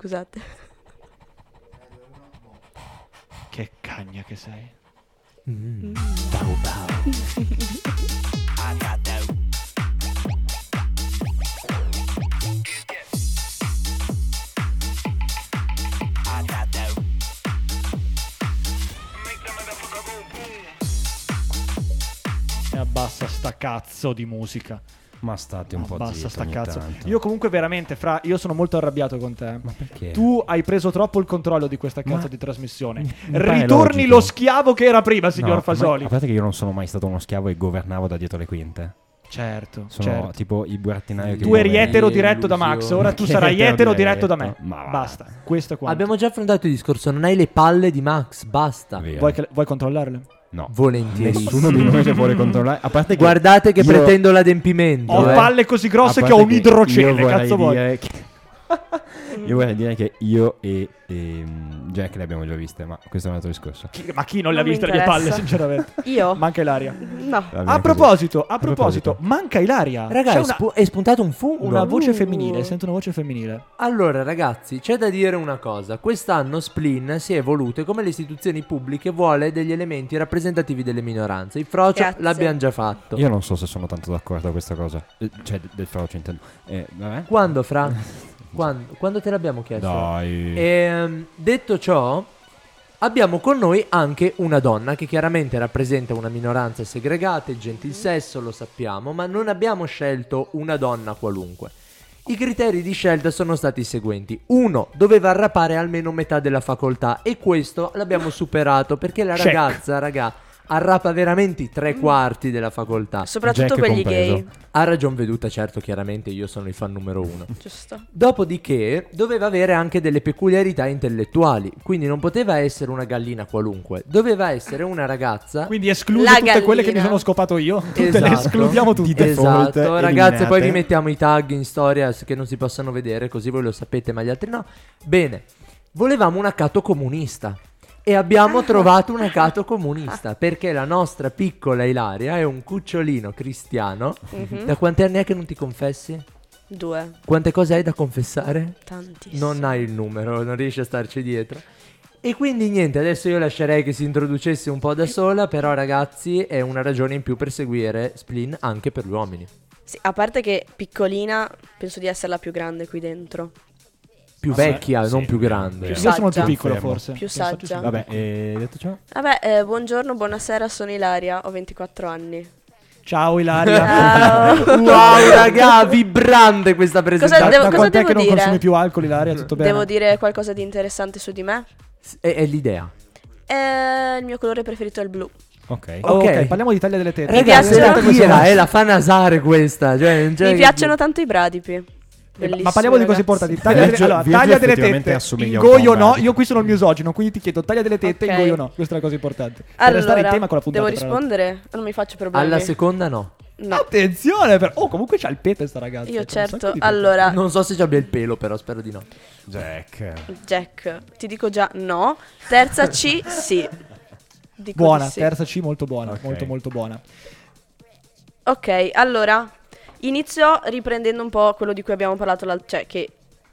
Scusate. Che cagna che sei. Mm. Mm. E abbassa sta cazzo di musica. Ma state un po' Abbassa zitto sta cazzo. tanto. Io comunque veramente, fra, io sono molto arrabbiato con te. Ma perché? Tu hai preso troppo il controllo di questa cazzo Ma- di trasmissione. mi Ritorni lo schiavo che era prima, signor No, ma- Fasoli. A parte che io non sono mai stato uno schiavo e governavo da dietro le quinte. Certo, Sono certo. tipo il burattinaio che Tu eri etero diretto da Max, ora tu sarai etero etero diretto da me. diretto? Ma. Basta, questo è quanto. Abbiamo già affrontato il discorso, non hai le palle di Max, basta. Vuoi, che- vuoi controllarle? No. Volentieri. Nessuno di noi le vuole controllare. A parte che Guardate che io- pretendo l'adempimento. Ho eh. palle così grosse che ho un idrocele, vorrei cazzo vuoi? dire che- Io vorrei dire che io e ehm, Jack le abbiamo già viste, ma questo è un altro discorso. Chi- ma chi non le ha viste le palle, sinceramente? Io? Manca Ilaria. No. A proposito, a A proposito, proposito. manca Ilaria. Raga, C'è è, una, spu- è spuntato un fungo. una voce Uh. femminile, sento una voce femminile. Allora, ragazzi, c'è da dire una cosa. Quest'anno Splin si è evoluto e come le istituzioni pubbliche vuole degli elementi rappresentativi delle minoranze. Il frocio Grazie. l'abbiamo già fatto. Io non so se sono tanto d'accordo con questa cosa. Eh, Cioè, de- del frocio intendo. Eh, vabbè. Quando, Fra? Quando, quando te l'abbiamo chiesto? Dai. Ehm, detto ciò, abbiamo con noi anche una donna che chiaramente rappresenta una minoranza segregata, il gentil sesso, lo sappiamo, ma non abbiamo scelto una donna qualunque. I criteri di scelta sono stati i seguenti. Uno, doveva arrapare almeno metà della facoltà e questo l'abbiamo superato perché la Check. ragazza, raga, arrapa veramente i tre quarti della facoltà. Soprattutto Jack quelli compreso. gay. Ha ragion veduta, certo, chiaramente io sono il fan numero uno. Giusto. Dopodiché doveva avere anche delle peculiarità intellettuali, quindi non poteva essere una gallina qualunque, doveva essere una ragazza. Quindi escludo La tutte quelle che mi gallina. sono scopato io. Tutte le Esatto. escludiamo tutte. Di default Esatto, ragazze, poi eliminate. vi mettiamo i tag in storia che non si possono vedere, così voi lo sapete, ma gli altri no. Bene, volevamo un accato comunista. E abbiamo trovato un accato comunista perché la nostra piccola Ilaria è un cucciolino cristiano. Mhm. Da quanti anni è che non ti confessi? Due. Quante cose hai da confessare? Tantissimo. Non hai il numero, non riesci a starci dietro. E quindi niente, adesso io lascerei che si introducesse un po' da sola, però ragazzi è una ragione in più per seguire Splin anche per gli uomini. Sì, a parte che piccolina, penso di essere la più grande qui dentro. Più vecchia, sì, non più grande. Più Io sono il più Confermo. forse. Più saggia. Vabbè, e detto ciò? Vabbè, eh, buongiorno, buonasera, sono Ilaria, ho 24 anni. Ciao Ilaria. Ciao. Wow, raga, vibrante questa presentazione. devo- da cosa quant'è devo che non dire? consumi più alcol, Ilaria? Tutto bene? Devo dire qualcosa di interessante su di me? È, è l'idea. Eh, il mio colore preferito è il blu. Ok. Oh, ok, Ok. parliamo di taglia delle tette. Ragazzi, la eh, la fa nasare questa. Cioè, cioè- Mi piacciono tanto i bradipi. Eh, ma Bellissimo, parliamo di cose ragazzi. importanti. Taglia, delle, Virgil- allora, taglia delle tette. Ingoio no. Io qui sono il misogino, quindi ti chiedo taglia delle tette, Ok. ingoio no. Questa è la cosa importante. Per restare in Allora, tema con la puntata. devo rispondere? Non mi faccio problemi. Alla seconda no. No. Attenzione, per... oh, comunque c'ha il pepe sta ragazza. Io certo. Allora, Non so se ci abbia il pelo, però spero di no. Jack. Jack, ti dico già no. Terza C, sì. Dico Buona, sì. terza C molto buona, Ok. molto molto buona. Ok, allora inizio riprendendo un po' quello di cui abbiamo parlato, cioè che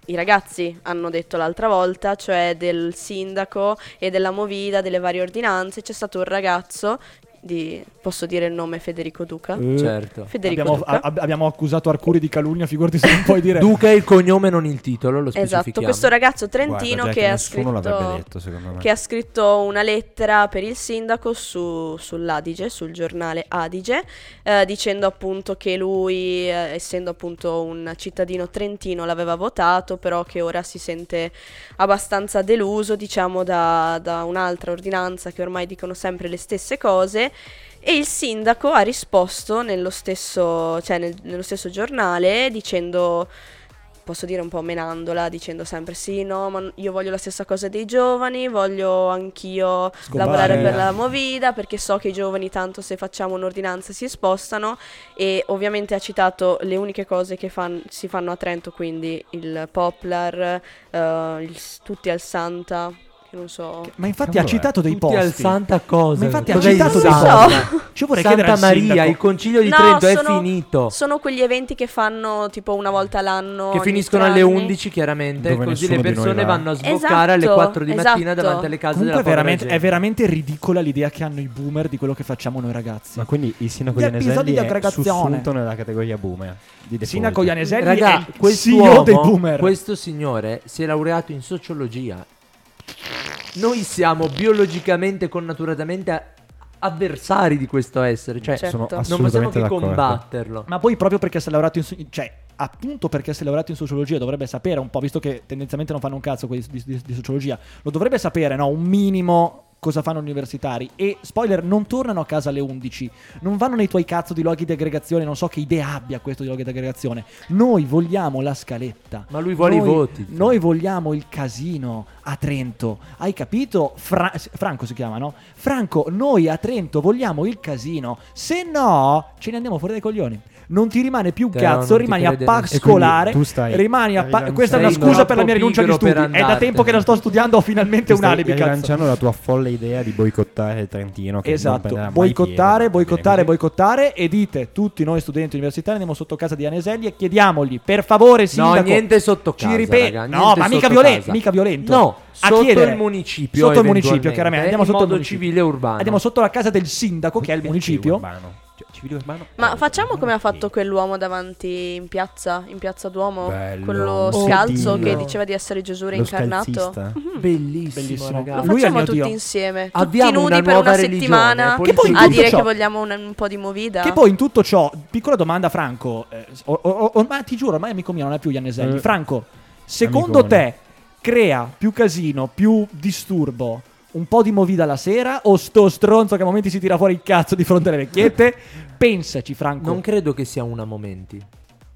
i ragazzi hanno detto l'altra volta, cioè del sindaco e della movida, delle varie ordinanze. C'è stato un ragazzo di, posso dire il nome Federico Duca? Eh, Certo. Federico abbiamo, Duca. a- abbiamo accusato Arcuri di calunnia, figurati se non puoi dire. Duca è il cognome, non il titolo, lo Esatto, questo ragazzo trentino Guarda, Jack, che, ha scritto, detto, secondo me. che ha scritto una lettera per il sindaco su, sull'Adige, sul giornale Adige, eh, dicendo appunto che lui, eh, essendo appunto un cittadino trentino, l'aveva votato, però che ora si sente abbastanza deluso, diciamo, da, da un'altra ordinanza che ormai dicono sempre le stesse cose. E il sindaco ha risposto nello stesso, cioè nel- nello stesso giornale dicendo posso dire un po' menandola, dicendo sempre sì, no, ma io voglio la stessa cosa dei giovani, voglio anch'io Scopare. lavorare per la Movida perché so che i giovani tanto se facciamo un'ordinanza si spostano e ovviamente ha citato le uniche cose che fan- si fanno a Trento, quindi il Poplar, eh, il tutti al Santa non so. Ma infatti Cavolo, ha citato dei Tutti al posti. Santa cosa? Ma infatti ha Cos'è il citato dei Santa? posti. Io vorrei chiedere Santa al Maria, sindaco- il concilio di No, Trento è sono- finito. Sono quegli eventi che fanno tipo una volta l'anno. Che ogni finiscono tre alle anni. 11 chiaramente, Dove così nessuno le di noi persone va. vanno a sboccare alle Esatto, 4 di mattina esatto. davanti alle case Comunque è della povera veramente, è gente. veramente ridicola l'idea che hanno i boomer di quello che facciamo noi ragazzi. Ma quindi il sindaco Gli Ianeselli episodi di è aggregazione. sussunto nella categoria boomer. Di Il default. sindaco Ianeselli Raga, è il CEO quest'uomo, dei boomer. questo signore si è laureato in sociologia. Noi siamo biologicamente, connaturatamente avversari di questo essere, cioè Certo. Non possiamo che d'accordo. combatterlo. Ma poi proprio perché si è laureato in cioè appunto perché si è laureato in sociologia dovrebbe sapere un po', visto che tendenzialmente non fanno un cazzo quelli di, di- di sociologia, lo dovrebbe sapere, no? Un minimo cosa fanno gli universitari. E spoiler non tornano a casa alle 11 non vanno nei tuoi cazzo di loghi di aggregazione. Non so che idea abbia questo di loghi di aggregazione. Noi vogliamo la scaletta. Ma lui vuole i Noi- voti. noi vogliamo il casino a Trento. Hai capito? Fra- Franco si chiama no? Franco noi a Trento vogliamo il casino. Se no ce ne andiamo fuori dai coglioni non ti rimane più un cazzo, rimani a crede Pax nessuno. E quindi scolare, tu stai rimani a pa- Questa è una scusa per la mia rinuncia di pigro studi. È da tempo che la sto studiando, ho finalmente un stai alibi, cazzo. rilanciando la tua folle idea di boicottare il Trentino. Esatto, boicottare, boicottare, boicottare e dite tutti noi studenti universitari andiamo sotto casa di Aneselli e chiediamogli per favore sindaco No, niente sotto ci casa, ripe- raga, No, ma mica casa. mica violento. No, sotto chiedere. il municipio, Sotto il municipio, chiaramente. Andiamo sotto il municipio. civile urbano. Andiamo sotto la casa del sindaco che è il municipio. urbano? Civile urbano? Ma Eh, facciamo come ha fatto quell'uomo davanti in piazza, in piazza Duomo, Bello. quello scalzo che Dio. diceva di essere Gesù Lo reincarnato. scalzista. Bellissimo, Bellissimo. Lo ragazzi. Il facciamo tutti Dio. insieme, tutti Abbiamo nudi una per nuova una religione, settimana Che poi in a tutto dire ciò- che vogliamo un, un po' di movida. Che poi in tutto ciò, piccola domanda Franco, eh, o- o- o- ma ti giuro, ormai è amico mio, non è più Ianneselli. Eh. Franco, secondo Amicone. te crea più casino, più disturbo, un po' di movida la sera o sto stronzo che a momenti si tira fuori il cazzo di fronte alle vecchiette? Pensaci Franco. Non credo che sia una momenti.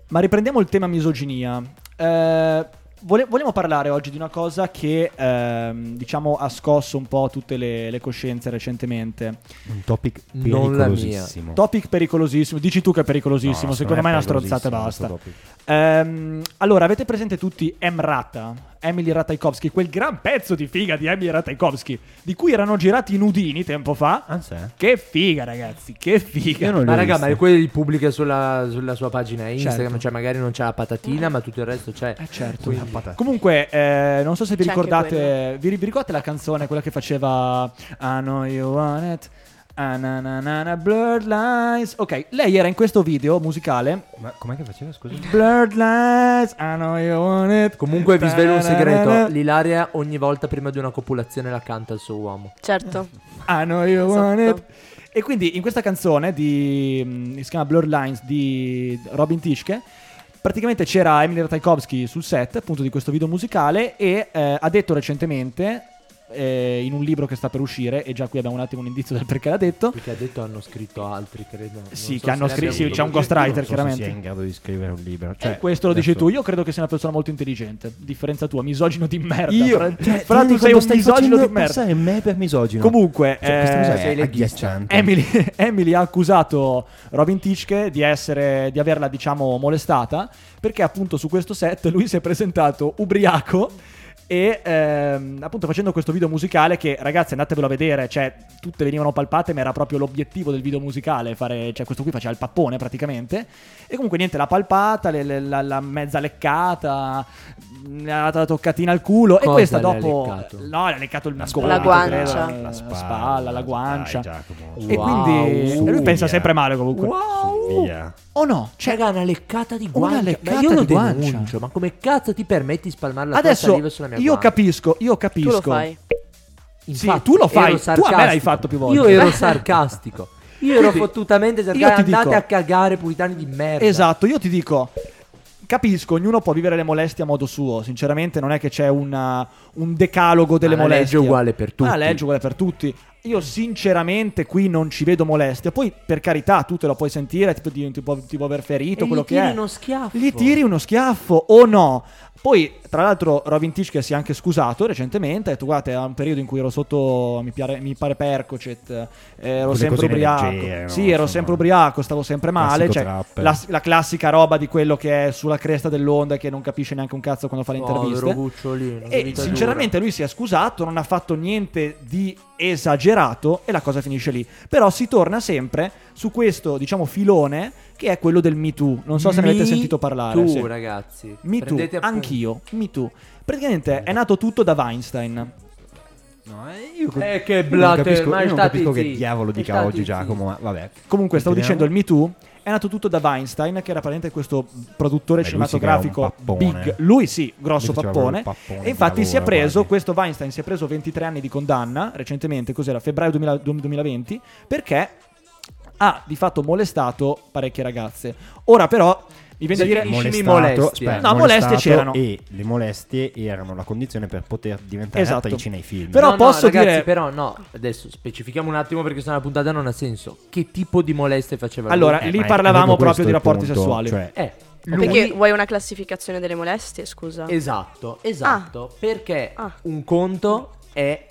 Ma riprendiamo il tema misoginia. Eh, vole- vogliamo parlare oggi di una cosa che ehm, diciamo ha scosso un po' tutte le, le coscienze recentemente. Un topic Non la mia. pericolosissimo. Topic pericolosissimo. Dici tu che è pericolosissimo. No, Secondo me è una strozzata e questo basta. topic. Ehm, allora, avete presente tutti Emrata? Emily Ratajkowski, quel gran pezzo di figa di Emily Ratajkowski, di cui erano girati i nudini tempo fa. Ah, sì? Che figa, ragazzi, che figa. Io non li Ma raga, visti. ma è quello li pubblica sulla, sulla sua pagina Instagram, Certo. cioè magari non c'è la patatina, ma tutto il resto c'è. Eh, certo. Quindi-. Comunque, eh, non so se vi C'è ricordate. Vi, vi ricordate la canzone, quella che faceva I know you want it. Ah, na, na, na, na, blurred lines. Ok, lei era in questo video musicale. Ma com'è che faceva, scusa? Blurred lines. I know you want it. Comunque vi svelo un segreto, l'Ilaria ogni volta prima di una copulazione la canta al suo uomo. Certo. I know you want Esatto. it. E quindi in questa canzone di. mm, si chiama Blurred Lines di Robin Tischke. Praticamente c'era Emily Ratajkowski sul set appunto di questo video musicale e eh, ha detto recentemente eh, in un libro che sta per uscire e già qui abbiamo un attimo un indizio del perché l'ha detto Perché ha detto hanno scritto altri, credo. Non Sì, so che hanno se scritto- sì, c'è un ghostwriter, so se chiaramente. sia in grado di scrivere un libro. Eh, Cioè, questo lo dici tu io credo che sia una persona molto intelligente differenza tua misogino di merda Io, Fra, cioè, fra tu sei un misogino di merda passare me per misogino. comunque Cioè, eh, è sei agghiacciante. Emily, Emily ha accusato Robin Tischke di, essere, di averla, diciamo, molestata perché appunto su questo set lui si è presentato ubriaco e ehm, appunto facendo questo video musicale che ragazzi andatevelo a vedere, cioè tutte venivano palpate ma era proprio l'obiettivo del video musicale, fare, cioè questo qui faceva il pappone praticamente e comunque niente, la palpata, le- le- la, la mezza leccata, ne ha dato la toccatina al culo e Cosa questa le ha dopo... leccato? No, le ha leccato il La gomito, La guancia. credo, la spalla, spalla, la guancia. Dai, Giacomo, E Wow, quindi e lui pensa sempre male comunque. su, via. O no? Cioè, Raga, una leccata di Una guancia. leccata Ma io lo di guancia. denuncio. Ma come cazzo ti permetti di spalmare la tua adesso saliva sulla mia io guancia? capisco, io Tu capisco. lo fai. Sì, tu lo fai. Tu a me l'hai fatto più volte. Io ero sarcastico. Io ero Quindi, fottutamente io sarcastico. ti Andate dico- a cagare, puritani di merda. Esatto, io ti dico. Capisco, ognuno può vivere le molestie a modo suo. Sinceramente, non è che c'è una- un decalogo delle Ma la molestie. legge è uguale per Ma La tutti. legge è uguale per tutti. Io sinceramente qui non ci vedo molestia. Poi, per carità, tu te lo puoi sentire, tipo, ti, ti può, ti può aver ferito, E quello gli che tiri è. uno schiaffo. Gli tiri uno schiaffo o no? Poi, tra l'altro, Robin Tisch che si è anche scusato recentemente. Ha detto: Guardate, era un periodo in cui ero sotto, mi pare, mi pare Percocet. eh, ero Quelle sempre ubriaco. leggere, no? Sì, ero Insomma. sempre ubriaco, stavo sempre male. Cioè, la, la classica roba di quello che è sulla cresta dell'onda e che non capisce neanche un cazzo quando fa che E sinceramente lui si è scusato, non ha fatto niente di esagerato e la cosa finisce lì. Però si torna sempre su questo, diciamo, filone che è quello del Me Too. Non so se ne avete Me sentito parlare. Too, sì. ragazzi. Me Too, appunti. anch'io, Me Too. Praticamente è nato tutto da Weinstein. No, eh, io, Eh, che io non capisco, ma io non capisco che diavolo dica oggi. Giacomo, ma vabbè. Comunque, stavo Continuiamo. dicendo, il Me Too è nato tutto da Weinstein, che era praticamente questo produttore Beh, lui cinematografico pappone. big. Lui sì, grosso Lui pappone. pappone E infatti si è preso, quasi. questo Weinstein si è preso 23 anni di condanna recentemente, cos'era, febbraio 2000 2020, perché ha di fatto molestato parecchie ragazze. Ora però mi viene da dire... Molestato, molestie. aspetta, No, molestie c'erano. E le molestie erano la condizione per poter diventare Esatto. attrice nei film. Però No, no, posso ragazzi, dire- però no, adesso specifichiamo un attimo perché sennò la puntata non ha senso. Che tipo di molestie faceva lui? Allora, Eh, lì parlavamo proprio di rapporti punto, sessuali. Cioè, Eh, lui Perché vuoi una classificazione delle molestie, scusa? Esatto, esatto, perché Ah. un conto è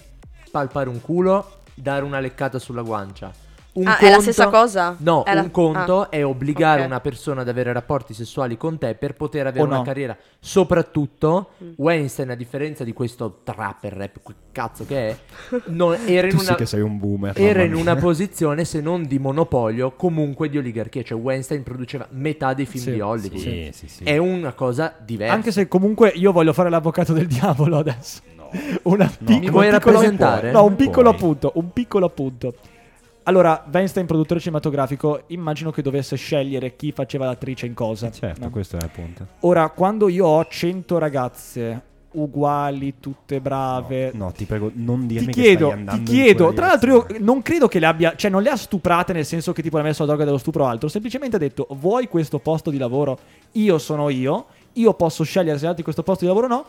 palpare un culo, dare una leccata sulla guancia. Un Ah, è la stessa cosa? No, È la- un conto ah. è obbligare Ok. una persona ad avere rapporti sessuali con te per poter avere O una no. carriera. Soprattutto, Mm. Weinstein, a differenza di questo trapper rap, quel cazzo che è, non, era in sì una... che sei un boomer. Era in una posizione, se non di monopolio, comunque di oligarchia. Cioè, Weinstein produceva metà dei film Sì, di Hollywood. Sì, sì, sì. È una cosa diversa. Anche se comunque io voglio fare l'avvocato del diavolo adesso. Una piccola- Mi vuoi rappresentare? No, un piccolo appunto, un piccolo appunto. Allora, Weinstein, produttore cinematografico, immagino che dovesse scegliere chi faceva l'attrice in cosa. Certo, no? questo è il punto. Ora, quando io ho 100 ragazze uguali, tutte brave, No, ti prego, non dirmi ti che chiedo, stai andando ti chiedo, tra l'altro io non credo che le abbia, cioè non le ha stuprate nel senso che tipo le ha messo la droga dello stupro o altro, semplicemente ha detto vuoi questo posto di lavoro, io sono io, io posso scegliere se darti questo posto di lavoro o no,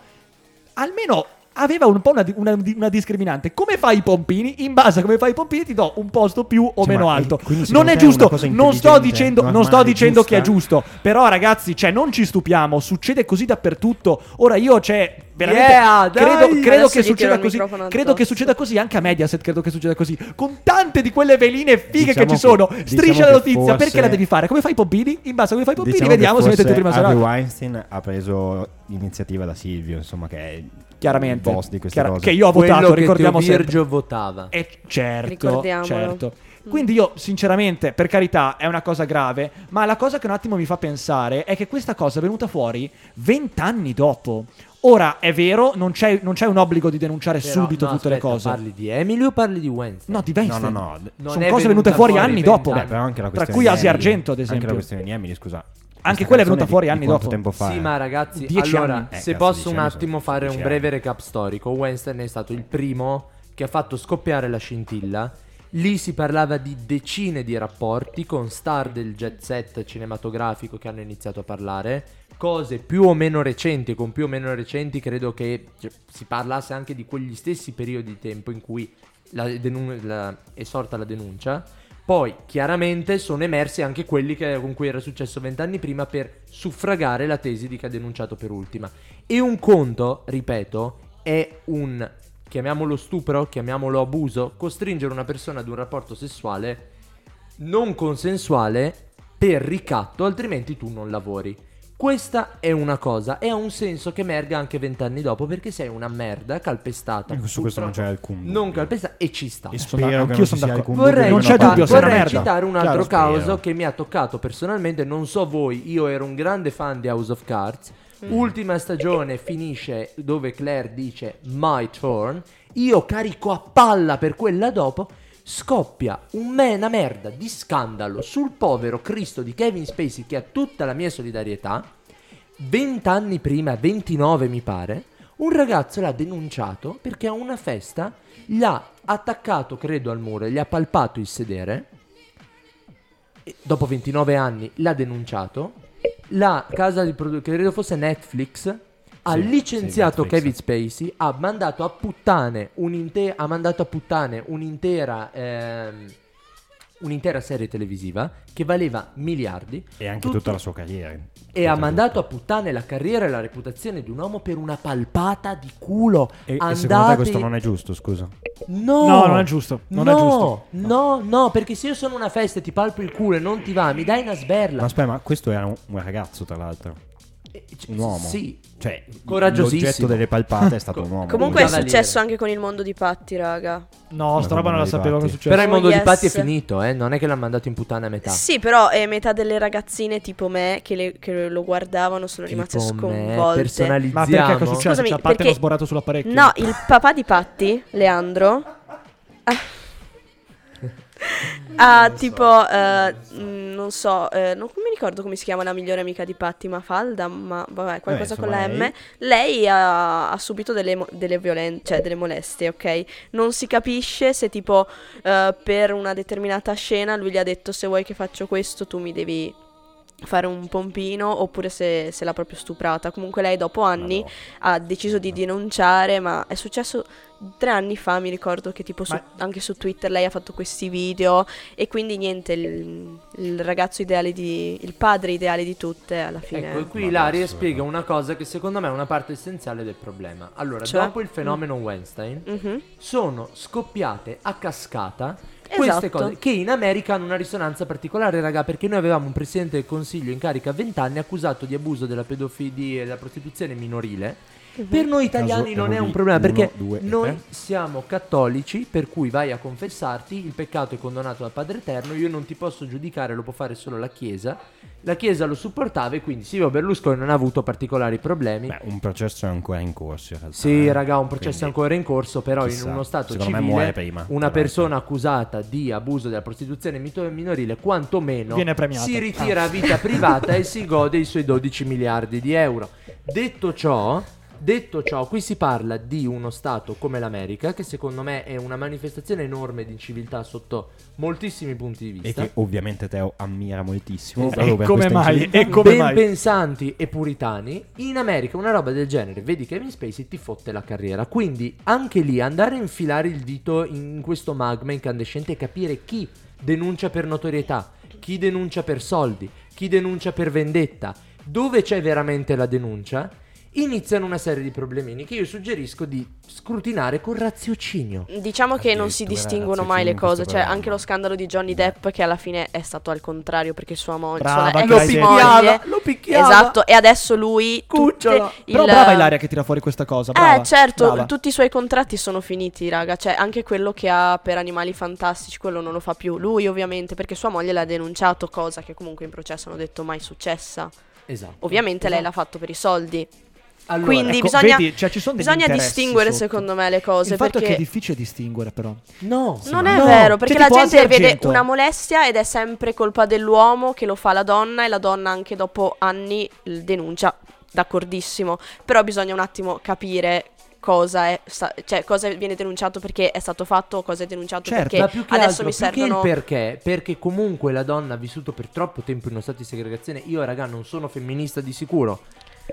almeno aveva un po' una, una- una discriminante, come fai i pompini, in base a come fai i pompini ti do un posto più o Sì, meno eh, alto, non è è giusto, cosa non sto dicendo, non sto normale, dicendo che è giusto, però ragazzi, cioè non ci stupiamo, succede così dappertutto, ora io c'è... Veramente, Yeah, dai! credo, credo che succeda così. Credo che succeda così anche a Mediaset. Credo che succeda così. Con tante di quelle veline fighe Diciamo che ci che- sono. diciamo Striscia la che notizia. forse- Perché la devi fare? Come fai i pompini? In base a come fai i pompini, Diciamo che vediamo se mettete prima Harvey serata. Weinstein ha preso l'iniziativa da Silvio, insomma, che è Chiaramente. il boss di queste Chiara- cose. che io ho Quello votato, che ricordiamo Teo sempre. Virgio votava. Eh, certo, certo. Quindi io, sinceramente, per carità, è una cosa grave, ma la cosa che un attimo mi fa pensare è che questa cosa è venuta fuori vent'anni dopo. Ora, è vero, non c'è, non c'è un obbligo di denunciare Però, subito no, tutte le aspetta, cose. Parli di Emily o parli di Weinstein? No, di No, Weinstein. no, no. Non Sono cose venute fuori fuori anni dopo. Beh, però anche la Tra questione cui di Asia Emily- Argento, ad Anche esempio. la questione di Emily, scusa. Anche quella è venuta fuori di anni dopo. tempo fa? Sì, è? ma ragazzi, Dieci allora, anni. Eh, se posso un attimo sono fare un breve recap storico, Weinstein è stato il primo che ha fatto scoppiare la scintilla. Lì si parlava di decine di rapporti con star del jet set cinematografico che hanno iniziato a parlare, cose più o meno recenti, con più o meno recenti credo che cioè, si parlasse anche di quegli stessi periodi di tempo in cui la denun- la- è sorta la denuncia. Poi chiaramente sono emersi anche quelli che- con cui era successo vent'anni prima per suffragare la tesi di che ha denunciato per ultima. E un conto, ripeto, è un, chiamiamolo stupro, chiamiamolo abuso, costringere una persona ad un rapporto sessuale non consensuale per ricatto, altrimenti tu non lavori. Questa è una cosa e ha un senso che emerga anche vent'anni dopo perché sei una merda calpestata. Su questo non c'è alcun Non dubbio. calpestata e ci sta. E Sono- spero che anch'io non ci sono sia alcun Vorrei, dubbio non che c'è citare- dubbio, vorrei merda. citare un Chiaro, altro spero. caso che mi ha toccato personalmente. Non so voi, io ero un grande fan di House of Cards. Ultima stagione finisce dove Claire dice My turn. Io carico a palla per quella dopo. Scoppia una merda di scandalo sul povero Cristo di Kevin Spacey che ha tutta la mia solidarietà. Vent'anni prima, 29 mi pare, un ragazzo l'ha denunciato perché a una festa gli ha attaccato, credo, al muro, gli ha palpato il sedere. E dopo 29 anni l'ha denunciato. La casa di produzione, credo fosse Netflix, ha Sì, licenziato sì, Kevin. Spacey, ha mandato a puttane, un'inte- ha mandato a puttane un'intera, ehm, un'intera serie televisiva che valeva miliardi E anche Tutto- tutta la sua carriera. e ha mandato a puttane la carriera e la reputazione di un uomo per una palpata di culo. E, e Andate... secondo te questo non è giusto, scusa? No, No, non è giusto, non no, è giusto. No, no, perché se io sono una festa e ti palpo il culo e non ti va, mi dai una sberla. Ma aspetta, ma questo era un, un ragazzo, tra l'altro. Eh, c- Un uomo. Sì. Cioè, Coraggiosissimo. l'oggetto delle palpate è stato un uomo. Comunque è successo anche con il mondo di Patti, raga. No, sta roba non la sapevo che successo. Però il mondo di yes. Patti è finito, eh? Non è che l'ha mandato in puttana a metà. Sì, però è metà delle ragazzine tipo me che, le- che lo guardavano sono rimaste Tipo me, sconvolte. personalizziamo. Ma perché cosa è successo? Scusami, Cioè, a parte perché- l'ho sborato sull'apparecchio. No, il papà di Patti, Leandro, ha tipo, eh, mh, non so, eh, non mi ricordo come si chiama la migliore amica di Patti, Mafalda, ma vabbè, qualcosa con la insomma, M. Lei ha, ha subito delle, delle violen- cioè delle molestie, ok? Non si capisce se tipo eh, per una determinata scena lui gli ha detto se vuoi che faccio questo tu mi devi fare un pompino oppure se, se l'ha proprio stuprata. Comunque lei dopo anni Madò. ha deciso di denunciare, ma è successo tre anni fa, mi ricordo che tipo su- Ma- anche su Twitter lei ha fatto questi video e quindi niente, il, il ragazzo ideale di... il padre ideale di tutte alla fine. Ecco, qui Ilaria adesso- spiega una cosa che secondo me è una parte essenziale del problema. Allora, Cioè? dopo il fenomeno Weinstein, Mhm. sono scoppiate a cascata queste Esatto. cose che in America hanno una risonanza particolare, raga, perché noi avevamo un presidente del consiglio in carica a 20 anni accusato di abuso della pedofilia e della prostituzione minorile. Per noi italiani Caso non è un problema uno, perché due noi siamo cattolici, per cui vai a confessarti, il peccato è condannato dal Padre Eterno, io non ti posso giudicare, lo può fare solo la Chiesa. La Chiesa lo supportava e quindi Silvio Berlusconi non ha avuto particolari problemi. Beh, un processo è ancora in corso in realtà. Sì, eh. raga, un processo Quindi- è ancora in corso, però chissà, in uno stato secondo me civile muore prima, una persona accusata di abuso della prostituzione mito- minorile quantomeno si ritira a vita privata e si gode i suoi 12 miliardi di euro. Detto ciò, detto ciò, qui si parla di uno stato come l'America che secondo me è una manifestazione enorme di civiltà sotto moltissimi punti di E vista. che ovviamente Teo ammira moltissimo. Esatto. E come mai? inciviltà. E come ben mai? pensanti e puritani, in America una roba del genere, vedi Kevin Spacey ti fotte la carriera. Quindi anche lì andare a infilare il dito in questo magma incandescente e capire chi denuncia per notorietà, chi denuncia per soldi, chi denuncia per vendetta, dove c'è veramente la denuncia, iniziano una serie di problemini che io suggerisco di scrutinare con raziocinio. Diciamo che non si distinguono mai le cose, cioè anche lo scandalo di Johnny Depp che alla fine è stato al contrario perché sua moglie, Brava, sua che ex l'hai detto. moglie, lo picchiava. esatto, e adesso lui Cucciola. tutte Però il- brava Ilaria che tira fuori questa cosa. Brava, Eh, certo, brava. tutti i suoi contratti sono finiti, raga. Cioè, anche quello che ha per Animali Fantastici, quello non lo fa più. Lui, ovviamente, perché sua moglie l'ha denunciato, cosa che comunque in processo hanno detto mai successa. Esatto. Ovviamente lei Esatto. l'ha fatto per i soldi. Allora, Quindi Ecco, bisogna, vedi, cioè, ci sono degli bisogna distinguere, sotto. secondo me, le cose. Il fatto perché è che è difficile distinguere, però. no, non no. è No, vero, perché cioè, la gente vede una molestia ed è sempre colpa dell'uomo che lo fa la donna e la donna anche dopo anni denuncia. D'accordissimo. Però bisogna un attimo capire cosa è sta- cioè cosa viene denunciato perché è stato fatto o cosa è denunciato Certo. perché Ma più che adesso altro, mi più che servono il perché, perché comunque la donna ha vissuto per troppo tempo in uno stato di segregazione. Io, raga, non sono femminista di sicuro,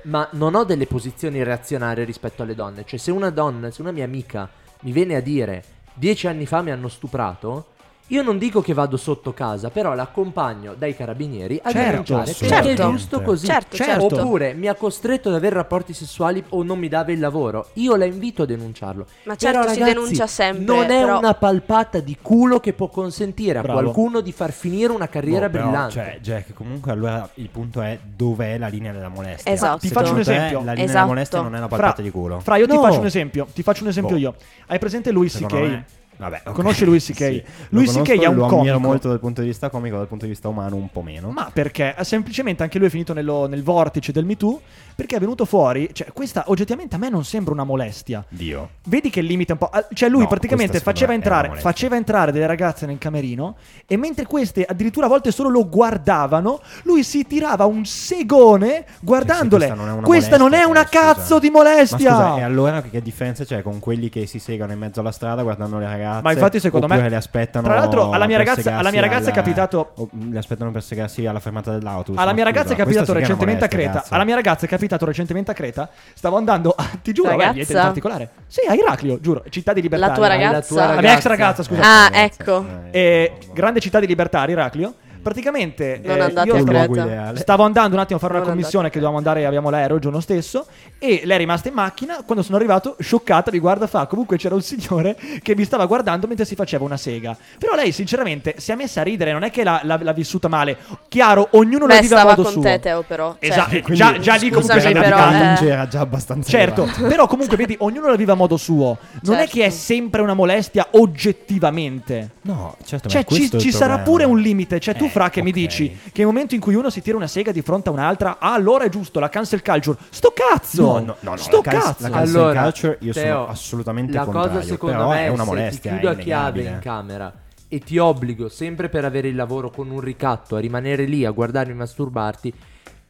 ma non ho delle posizioni reazionarie rispetto alle donne. Cioè, se una donna, se una mia amica mi viene a dire dieci anni fa mi hanno stuprato. Io non dico che vado sotto casa, però l'accompagno dai carabinieri a Certo, denunciare perché è giusto così. Certo, Certo. certo. Oppure mi ha costretto ad avere rapporti sessuali o non mi dava il lavoro. Io la invito a denunciarlo. Ma Però, certo, si ragazzi, denuncia sempre, Non è però- una palpata di culo che può consentire a Bravo. qualcuno di far finire una carriera Boh, però, brillante. Cioè, Jack, comunque allora il punto è dov'è la linea della molestia. Esatto. Ti faccio un te esempio. La linea Esatto. della molestia non è una palpata Fra- di culo. Fra, io ti No. faccio un esempio. Ti faccio un esempio Boh. io. Hai presente Louis Secondo C.K.? Vabbè, ok. Conosci Louis C.K.? Sì. Louis Lo C.K. è un lo comico. molto dal punto di vista comico, dal punto di vista umano un po' meno. Ma perché? Eh, Semplicemente anche lui è finito nello- nel vortice del Me Too perché è venuto fuori, cioè questa oggettivamente a me non sembra una molestia. Dio. Vedi che è un po'. ah, Cioè, lui No, praticamente faceva entrare, molestia. faceva entrare delle ragazze nel camerino. E mentre queste addirittura a volte solo lo guardavano, lui si tirava un segone guardandole. Sì, questa non è una Questa non è molestia, una scusa. cazzo di Ma molestia. scusa, e allora che differenza c'è con quelli che si segano in mezzo alla strada guardando le ragazze ragazze. Ma infatti, secondo me- le aspettano. Tra l'altro, alla mia ragazza- alla mia ragazza è al- capitato- o- Le aspettano per segarsi alla fermata dell'autobus. Alla mia ragazza è scusa, capitato questa si chiama recentemente a Creta. Alla mia ragazza è capitato recentemente a Creta. Stavo andando a, ti giuro, vabbè, Ragazza? niente di particolare. Sì, a Iraclio, giuro, città di libertà. La tua ragazza? La tua La mia ex ragazza, scusa. Ah, ecco. Eh, E grande città di libertà, Iraclio. Praticamente eh, io stavo, andando un attimo a fare una Non commissione andate che dovevamo andare, abbiamo l'aereo il giorno stesso e lei è rimasta in macchina, quando sono arrivato scioccata mi guarda fa, comunque c'era un signore che mi stava guardando mentre si faceva una sega. Però lei sinceramente si è messa a ridere, non è che l'ha, l'ha- l'ha vissuta male. Chiaro, ognuno la Beh, vive a stava modo con suo. te, Teo, però. Cioè, Esatto, Quindi- già, già lì comunque sei però, eh. Era già abbastanza Certo, elevato. però comunque vedi, ognuno la vive a modo suo. Non è Certo. che è sempre una molestia oggettivamente. No, certo, Cioè, ci, è ci sarà pure un limite. Cioè, tu, Eh, Fra, che mi ok. dici che nel momento in cui uno si tira una sega di fronte a un'altra, ah, allora è giusto, la cancel culture. Sto cazzo! No, no, no, no, Sto la cazzo! la cancel Allora, culture io sono Teo, assolutamente la contrario, cosa secondo però me è una se molestia, ti chiudo a chiave in camera e ti obbligo sempre per avere il lavoro con un ricatto a rimanere lì a guardarmi masturbarti,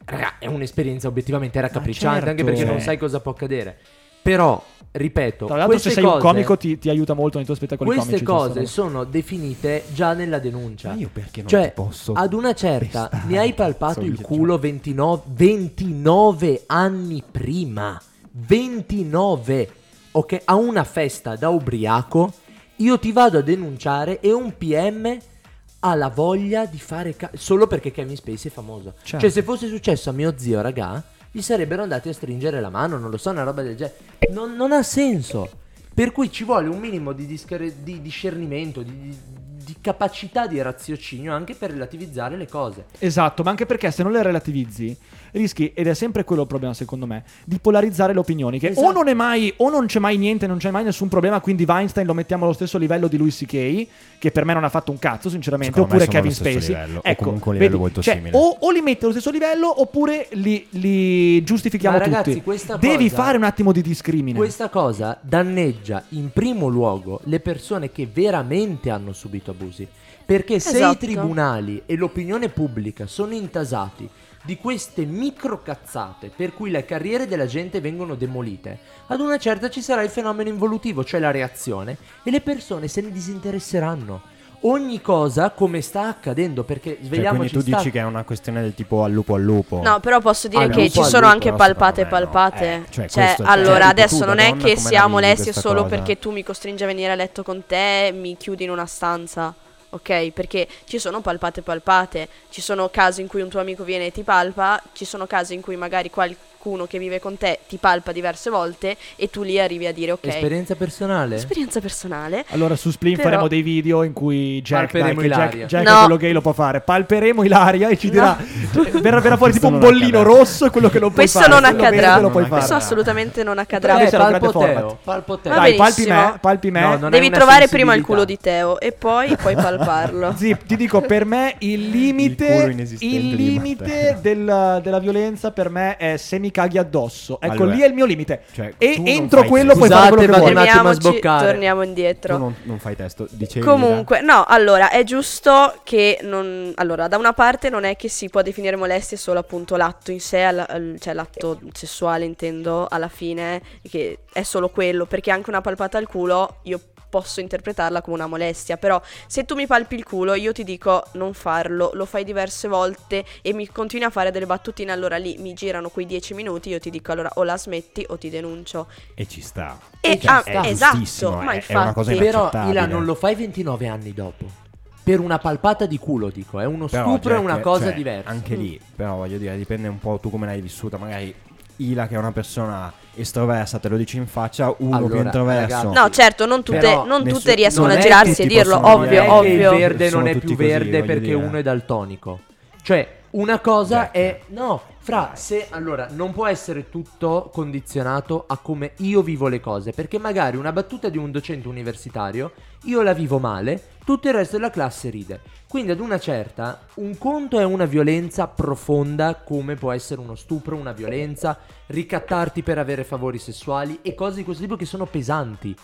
raga, è un'esperienza obiettivamente raccapricciante certo. anche perché non Sì. sai cosa può accadere. Però, ripeto, Tra l'altro, queste se sei cose, un comico, ti, ti aiuta molto nei tuoi spettacoli queste comici. cose giusto? sono definite già nella denuncia. Ma io perché non cioè, posso ad una certa pestare? mi hai palpato il culo 29, 29 anni prima. 29. Ok, a una festa da ubriaco, io ti vado a denunciare e un PM ha la voglia di fare ca- solo perché Kevin Spacey è famoso. Certo. Cioè, se fosse successo a mio zio, raga, gli sarebbero andati a stringere la mano, non lo so, una roba del genere. Non, non ha senso. Per cui ci vuole un minimo di, discre- di discernimento, di, di- capacità di raziocinio anche per relativizzare le cose. Esatto, ma anche perché se non le relativizzi rischi, ed è sempre quello il problema secondo me, di polarizzare le opinioni. Che o Esatto. non è mai, o non c'è mai niente, non c'è mai nessun problema, quindi Weinstein lo mettiamo allo stesso livello di Louis C.K., che per me non ha fatto un cazzo, sinceramente, Secondo oppure Kevin Spacey. livello, o ecco, comunque un livello vedi, molto cioè, simile. O, o li metti allo stesso livello, oppure li, li giustifichiamo Ma ragazzi, tutti. questa Devi cosa- fare un attimo di discrimine. Questa cosa danneggia in primo luogo le persone che veramente hanno subito abusi. Perché se i Esatto. tribunali e l'opinione pubblica sono intasati di queste microcazzate per cui le carriere della gente vengono demolite, ad una certa ci sarà il fenomeno involutivo, cioè la reazione, e le persone se ne disinteresseranno. Ogni cosa come sta accadendo, perché Cioè, svegliamoci quindi tu sta- dici che è una questione del tipo al lupo al lupo. No, però posso dire Al che ci sono lupo, anche palpate me no. palpate. Eh, cioè, cioè, questo- cioè, allora, tu adesso da non è che come la sia vivi molestia questa solo cosa? perché tu mi costringi a venire a letto con te, mi chiudi in una stanza. Ok, perché ci sono palpate palpate, ci sono casi in cui un tuo amico viene e ti palpa, ci sono casi in cui magari qualcuno che vive con te ti palpa diverse volte e tu lì arrivi a dire ok, Esperienza personale? esperienza personale. Allora su Splin Però- faremo dei video in cui Jack, dai, Jack, Ilaria. Jack No. è quello gay lo può fare. Palperemo Ilaria e ci dirà cioè, verrà, verrà fuori tipo un bollino accadrà. rosso e quello che non puoi Questo fare. non accadrà. lo puoi Non fare. Questo assolutamente non accadrà. Grande palpo. Teo, palpo Teo. Dai, palpi me, palpi me. No, Devi trovare prima il culo di Teo e poi puoi palparlo. Zip, ti dico, per me il limite, Il il limite del- della violenza per me è se mi caghi addosso. Ecco, Allora, lì è il mio limite. cioè, e entro quello testo. puoi fare Scusate, quello che vuoi. torniamo Tu indietro. non, non fai testo, dicevi Comunque, no, allora è giusto che non. Allora, da una parte non è che si può definire molestia solo appunto l'atto in sé, al- cioè l'atto sessuale intendo alla fine, che è solo quello, perché anche una palpata al culo io posso interpretarla come una molestia, però se tu mi palpi il culo io ti dico non farlo, lo fai diverse volte e mi continui a fare delle battutine, allora lì mi girano quei dieci minuti, io ti dico allora o la smetti o ti denuncio. E ci sta. E- Cioè, ah, è esatto, ma è, è una cosa infatti- Però inaccettabile. Ila non lo fai 29 anni dopo. Per una palpata di culo, dico, è uno Però, stupro, è Jack, una cosa cioè, diversa. Anche lì, però voglio dire, dipende un po' tu come l'hai vissuta. Magari Ila, che è una persona estroversa, te lo dici in faccia, uno più Allora, introverso. ragazzi, No, certo, non tutte, non nessu- tutte riescono non a girarsi e dirlo, ovvio, dire che ovvio. il verde non è più così, verde voglio perché dire. uno è daltonico. Cioè, una cosa Jack. è. No, fra, se. Allora, non può essere tutto condizionato a come io vivo le cose. Perché magari una battuta di un docente universitario, io la vivo male, tutto il resto della classe ride. Quindi ad una certa, un conto è una violenza profonda come può essere uno stupro, una violenza, ricattarti per avere favori sessuali e cose di questo tipo che sono pesanti.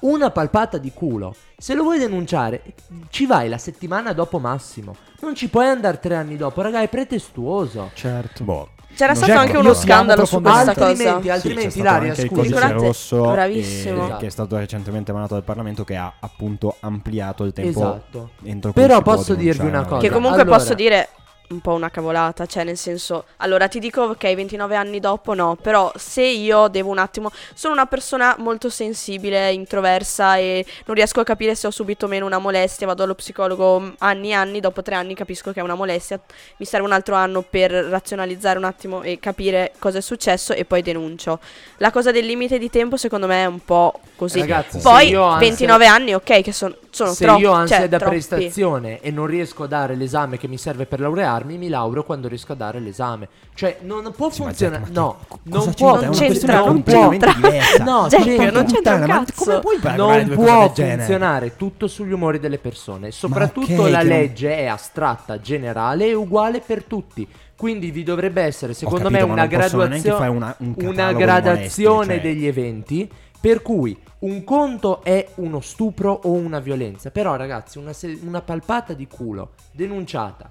Una palpata di culo, se lo vuoi denunciare, ci vai la settimana dopo massimo. Non ci puoi andare tre anni dopo, raga, è pretestuoso. Certo. Boh, C'era stato anche uno scandalo su questa profondamente. cosa. altrimenti, Sì, Ilaria, anche il scusi. codice rosso Bravissimo. eh, che è stato recentemente emanato dal Parlamento che ha appunto ampliato il tempo Esatto. entro Però posso dirvi una cosa. Che comunque Allora- posso dire un po' una cavolata, cioè nel senso, allora ti dico ok, 29 anni dopo no, però se io devo un attimo, sono una persona molto sensibile, introversa e non riesco a capire se ho subito o meno una molestia, vado allo psicologo anni e anni, dopo tre anni capisco che è una molestia, mi serve un altro anno per razionalizzare un attimo e capire cosa è successo e poi denuncio. La cosa del limite di tempo secondo me è un po' così. Ragazzi, poi io ansia- 29 anni ok che son- sono Se troppi, io ho ansia cioè, da troppi. prestazione e non riesco a dare l'esame che mi serve per laurearmi, mi laureo quando riesco a dare l'esame. Cioè, non può Sì, funzionare. No, non può. una c'entra, questione non c'entra. No, c'entra. non c'entra un cazzo. come puoi Non può funzionare tutto sugli umori delle persone. Soprattutto ok, la che non- legge è astratta, generale e uguale per tutti. Quindi vi dovrebbe essere, secondo capito, me, una non graduazione, fare una- un una gradazione molestie, cioè. degli eventi. Per cui un conto è uno stupro o una violenza. Però, ragazzi, una, se- una palpata di culo denunciata.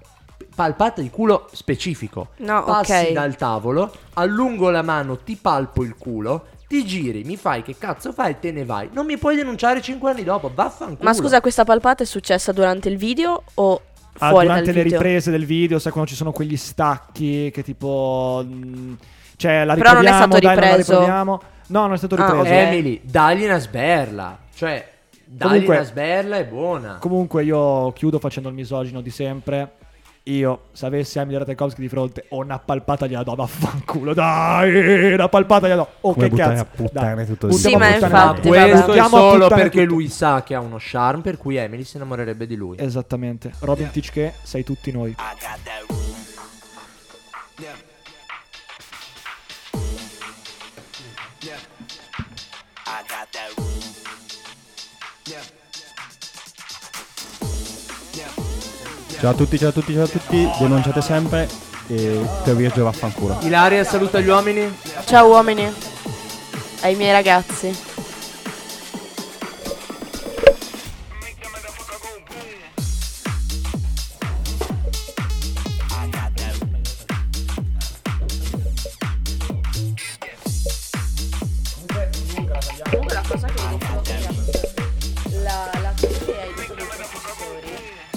Palpata di culo specifico. No, Passi ok. dal tavolo, allungo la mano, ti palpo il culo. Ti giri, mi fai che cazzo fai e te ne vai. Non mi puoi denunciare 5 anni dopo, vaffanculo. Ma scusa, questa palpata è successa durante il video o Ah, fuori durante dal le video? riprese del video, sai quando ci sono quegli stacchi che tipo... mh, cioè, la Però non è riproviamo, stato dai, non la ripreso. riproviamo. No, non è stato Ah, ripreso. ok. Emily, dagli una sberla. Cioè, dagli Comunque- una sberla è buona. Comunque io chiudo facendo il misogino di sempre. Io, se avessi Emily Ratajkowski di fronte, ho una palpata gliela do, vaffanculo, dai, una palpata gliela do. Oh, Come che buttare cazzo. a puttane tutto il Sì, ma infatti. Questo è solo perché tutto. lui sa che ha uno charm, per cui Emily si innamorerebbe di lui. Esattamente. Robin Teach che sei tutti noi. I got that room. Yeah. Yeah. Ciao a tutti, ciao a tutti, ciao a tutti. Denunciate sempre e Teo Virgio vaffanculo. Ilaria saluta gli uomini. Ciao uomini, ai miei ragazzi.